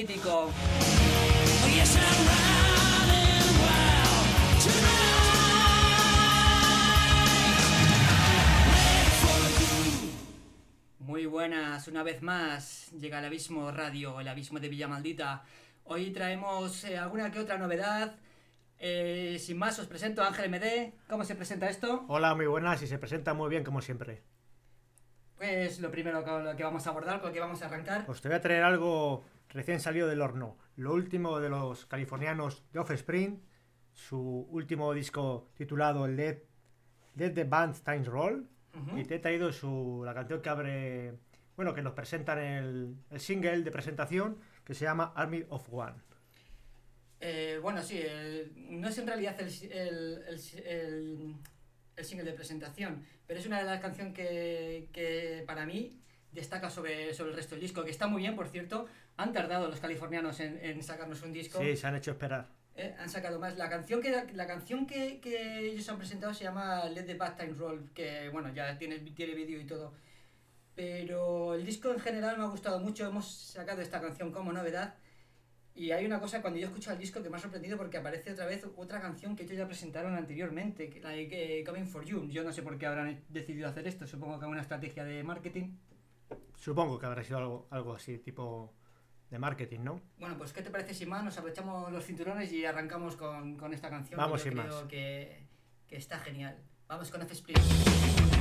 mítico. Muy buenas, una vez más llega el Abismo Radio, el Abismo de Villa Maldita. Hoy traemos eh, alguna que otra novedad. Eh, sin más, os presento a Ángel MD. ¿Cómo se presenta esto? Hola, muy buenas y se presenta muy bien como siempre. Pues lo primero que, lo que vamos a abordar, con lo que vamos a arrancar. Pues te voy a traer algo recién salido del horno. Lo último de los californianos de Offspring, su último disco titulado Let, Let the Band Times Roll. Y te he traído su, la canción que abre, bueno, que nos presentan el, el single de presentación que se llama Army of One. Eh, bueno, sí, el- no es en realidad el- el- el single de presentación, pero es una de las canciones que, que para mí destaca sobre, sobre el resto del disco, que está muy bien, por cierto. Han tardado los californianos en, en sacarnos un disco. Sí, se han hecho esperar. Eh, han sacado más. La canción que la canción que, que ellos han presentado se llama Let the Bad Time Roll, que bueno, ya tiene, tiene vídeo y todo. Pero el disco en general me ha gustado mucho. Hemos sacado esta canción como novedad. Y hay una cosa cuando yo escucho el disco que me ha sorprendido porque aparece otra vez otra canción que ellos ya presentaron anteriormente, la de Coming for You. Yo no sé por qué habrán decidido hacer esto, supongo que es una estrategia de marketing. Supongo que habrá sido algo, algo así, tipo de marketing, ¿no? Bueno, pues ¿qué te parece si más nos aprovechamos los cinturones y arrancamos con, con esta canción? Vamos que yo sin creo más. Que, que está genial. Vamos con F-Split.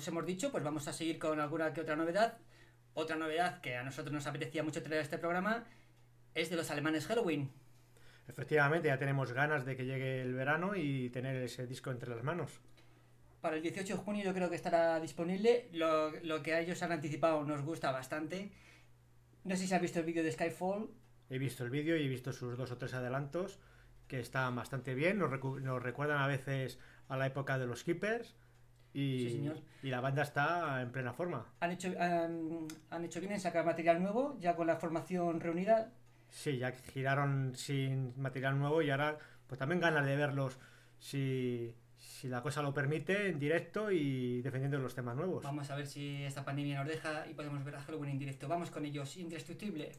Os hemos dicho, pues vamos a seguir con alguna que otra novedad. Otra novedad que a nosotros nos apetecía mucho traer a este programa es de los alemanes Halloween. Efectivamente, ya tenemos ganas de que llegue el verano y tener ese disco entre las manos. Para el 18 de junio yo creo que estará disponible. Lo, lo que a ellos han anticipado nos gusta bastante. No sé si has visto el vídeo de Skyfall. He visto el vídeo y he visto sus dos o tres adelantos que están bastante bien, nos, recu- nos recuerdan a veces a la época de los Keepers y, Sí, señor. y la banda está en plena forma. Han hecho, han, han hecho bien en sacar material nuevo, ya con la formación reunida. Sí, ya giraron sin material nuevo y ahora pues también ganas de verlos si, si la cosa lo permite en directo y defendiendo los temas nuevos. Vamos a ver si esta pandemia nos deja y podemos ver a Halloween en directo. Vamos con ellos, indestructible.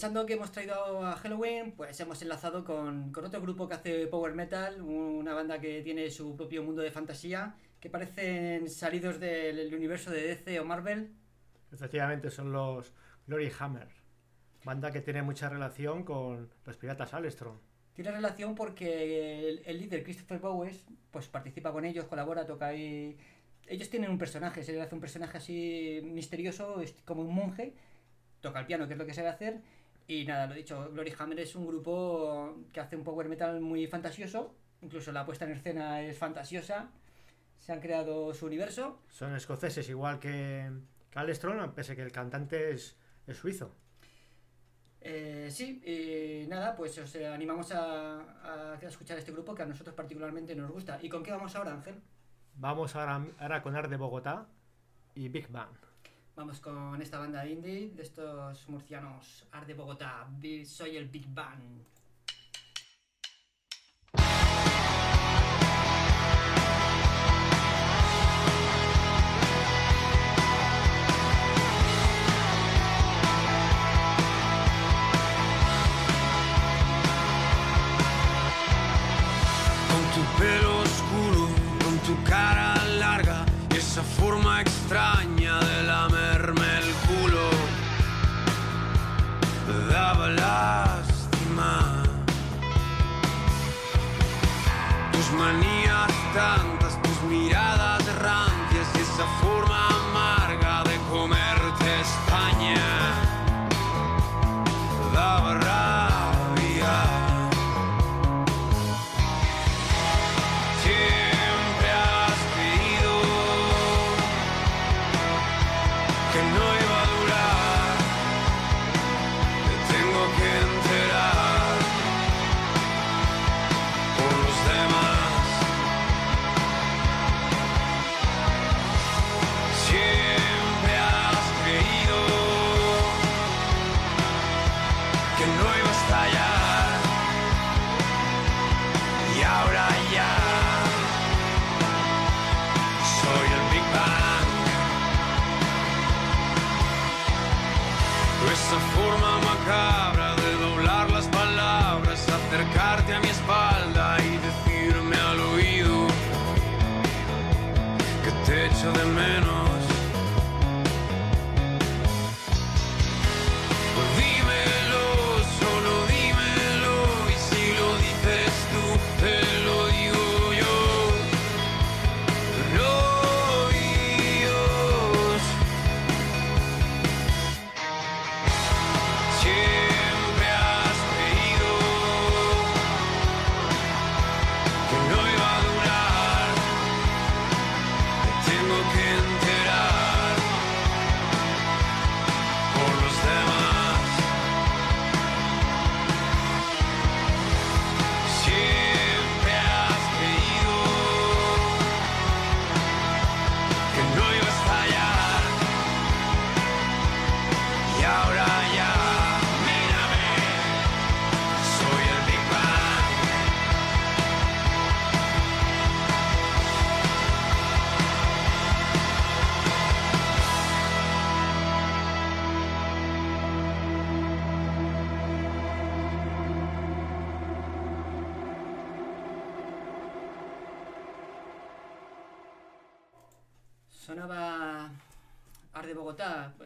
Aprovechando que hemos traído a Halloween, pues hemos enlazado con, con otro grupo que hace power metal, una banda que tiene su propio mundo de fantasía, que parecen salidos del universo de DC o Marvel. Efectivamente, son los Glory Hammer. Banda que tiene mucha relación con los piratas Alestron. Tiene relación porque el, el líder Christopher Bowes pues participa con ellos, colabora, toca ahí. Ellos tienen un personaje, se le hace un personaje así misterioso, como un monje, toca el piano, que es lo que sabe hacer. Y nada, lo dicho, Glory Hammer es un grupo que hace un power metal muy fantasioso, incluso la puesta en escena es fantasiosa. Se han creado su universo. Son escoceses igual que, que Alestron, pese que el cantante es, es suizo. Eh, sí, y nada, pues os animamos a, a escuchar este grupo que a nosotros particularmente nos gusta. ¿Y con qué vamos ahora, Ángel? Vamos ahora, ahora con Ar de Bogotá y Big Bang. Vamos con esta banda indie de estos murcianos, Art de Bogotá. Soy el Big Bang.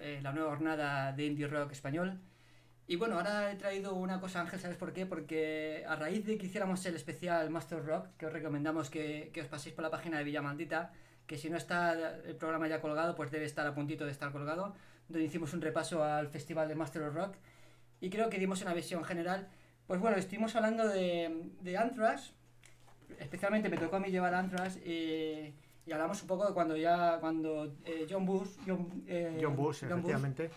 Eh, la nueva jornada de indie rock español. Y bueno, ahora he traído una cosa, Ángel, ¿sabes por qué? Porque a raíz de que hiciéramos el especial Master Rock, que os recomendamos que, que os paséis por la página de Villa Maldita, que si no está el programa ya colgado, pues debe estar a puntito de estar colgado, donde hicimos un repaso al festival de Master Rock. Y creo que dimos una visión general. Pues bueno, estuvimos hablando de, de Anthrax, especialmente me tocó a mí llevar Anthrax, eh, y hablamos un poco de cuando ya, cuando eh, John Bush, John, eh, John Bush, John efectivamente,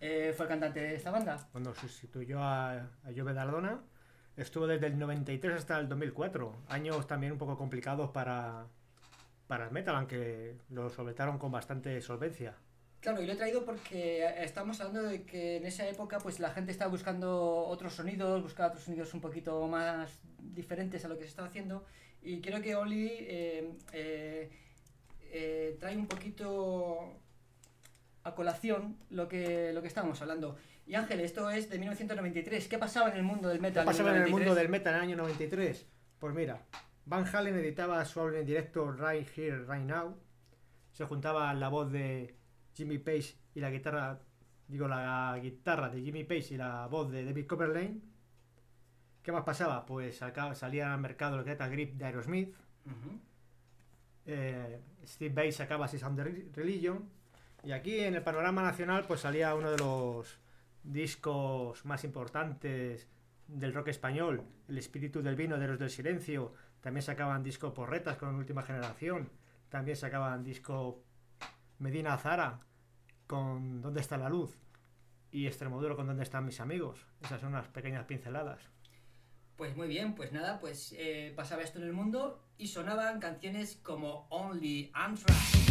eh, fue el cantante de esta banda. cuando sustituyó a, a Joe Dardona, estuvo desde el 93 hasta el 2004. Años también un poco complicados para, para el metal, aunque lo solventaron con bastante solvencia. Claro, y lo he traído porque estamos hablando de que en esa época pues la gente estaba buscando otros sonidos, buscaba otros sonidos un poquito más diferentes a lo que se estaba haciendo y creo que Oli eh, eh, eh, trae un poquito a colación lo que, lo que estábamos hablando. Y Ángel, esto es de 1993. ¿Qué pasaba en el mundo del ¿Qué metal? pasaba en el 93? mundo del metal en el año 93? Pues mira, Van Halen editaba su álbum en directo Right Here, Right Now. Se juntaba la voz de Jimmy Page y la guitarra, digo, la guitarra de Jimmy Page y la voz de David Copperlane. ¿Qué más pasaba? Pues salía al mercado el Greta Grip de Aerosmith. Eh, Steve Vai sacaba Six and the Religion. Y aquí en el panorama nacional pues salía uno de los discos más importantes del rock español, El espíritu del vino de los del silencio. También sacaban disco Porretas con Última Generación. También sacaban disco Medina Zara con ¿Dónde está la luz? Y Extremoduro con ¿Dónde están mis amigos? Esas son unas pequeñas pinceladas. Pues muy bien, pues nada, pues eh, pasaba esto en el mundo y sonaban canciones como Only Anthrax.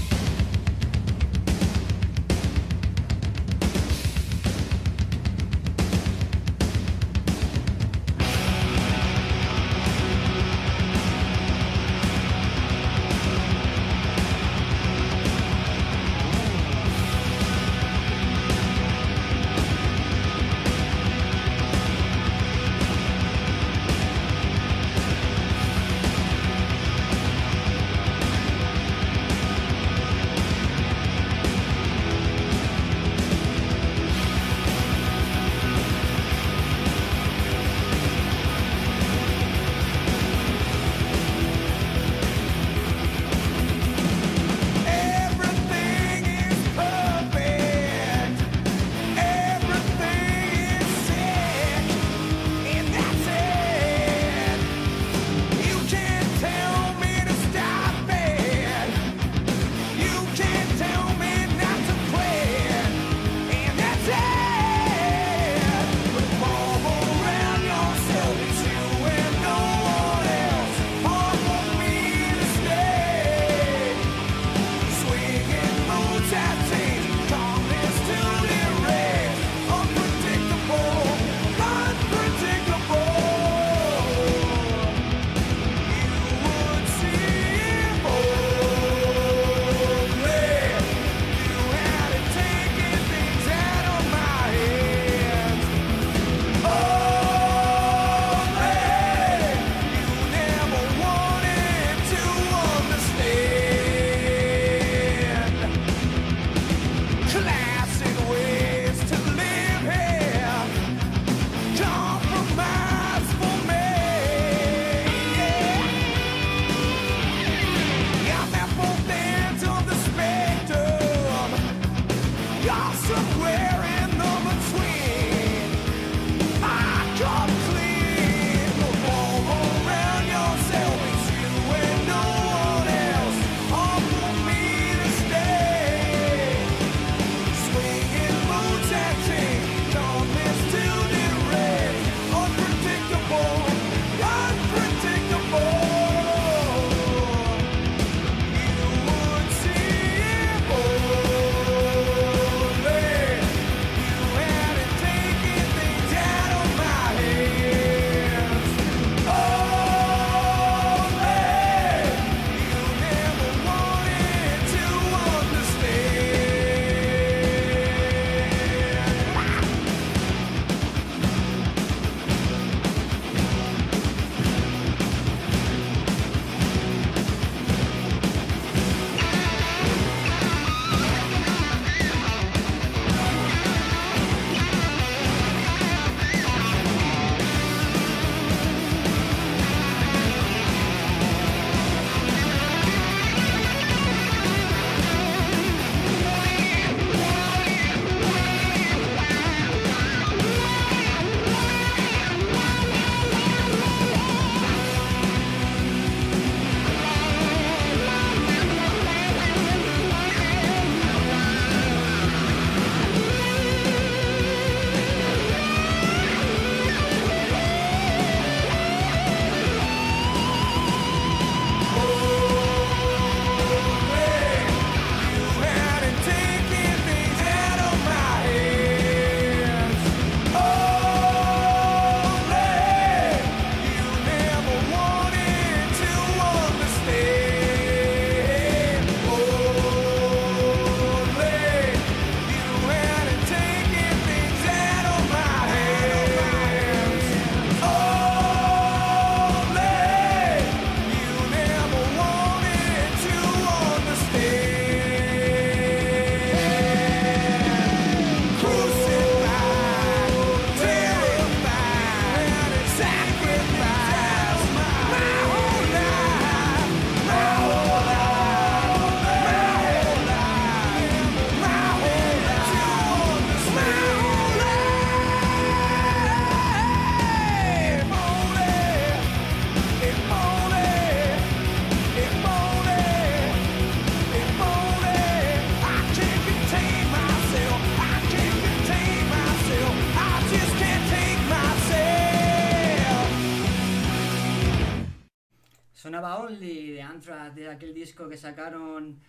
Only de Anthrax, de aquel disco que sacaron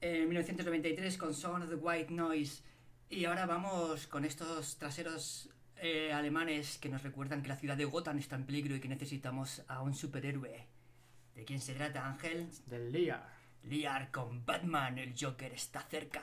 en 1993 con Sound of the White Noise. Y ahora vamos con estos traseros eh, alemanes que nos recuerdan que la ciudad de Gotham está en peligro y que necesitamos a un superhéroe. ¿De quién se trata, Ángel? Del Liar. Liar con Batman, el Joker está cerca.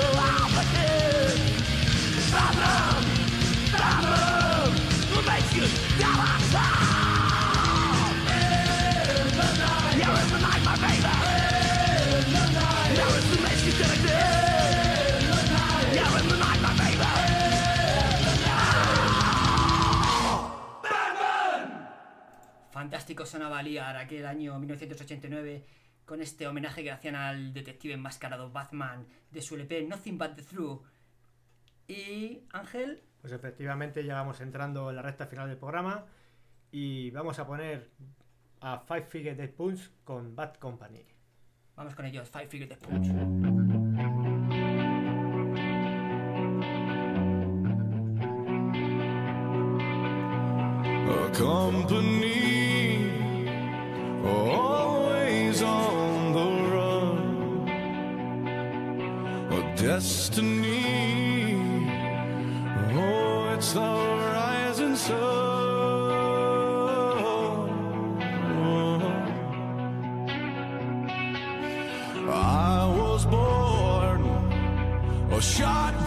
sonaba Liar aquel año 1989 con este homenaje que hacían al detective enmascarado Batman de su LP Nothing But The True. Y Ángel. Pues efectivamente ya vamos entrando en la recta final del programa y vamos a poner a Five Figure Death Punch con Bad Company. Vamos con ellos, Five Figure Death Punch. company always on the run. A destiny, oh, it's the rising sun. Oh. I was born a shot.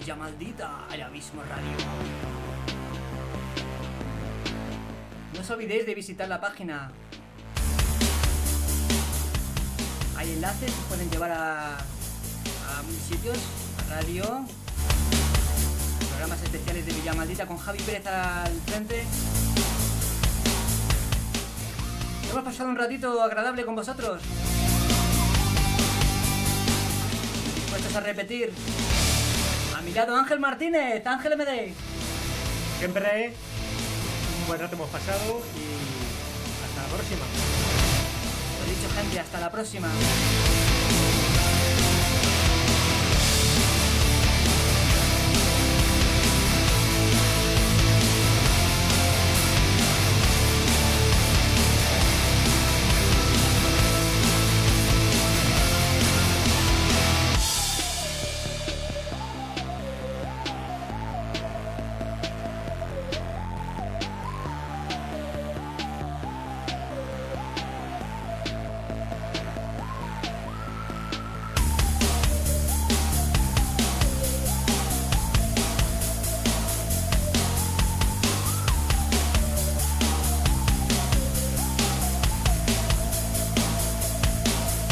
Villa Maldita, el abismo radio. No os olvidéis de visitar la página. Hay enlaces que pueden llevar a, a muchos sitios, a radio, programas especiales de Villa Maldita con Javi Pérez al frente. Hemos pasado un ratito agradable con vosotros. Dispuestos a repetir. A mi lado Ángel Martínez, Ángel MD. Siempre un buen rato hemos pasado y hasta la próxima. Lo dicho gente, hasta la próxima.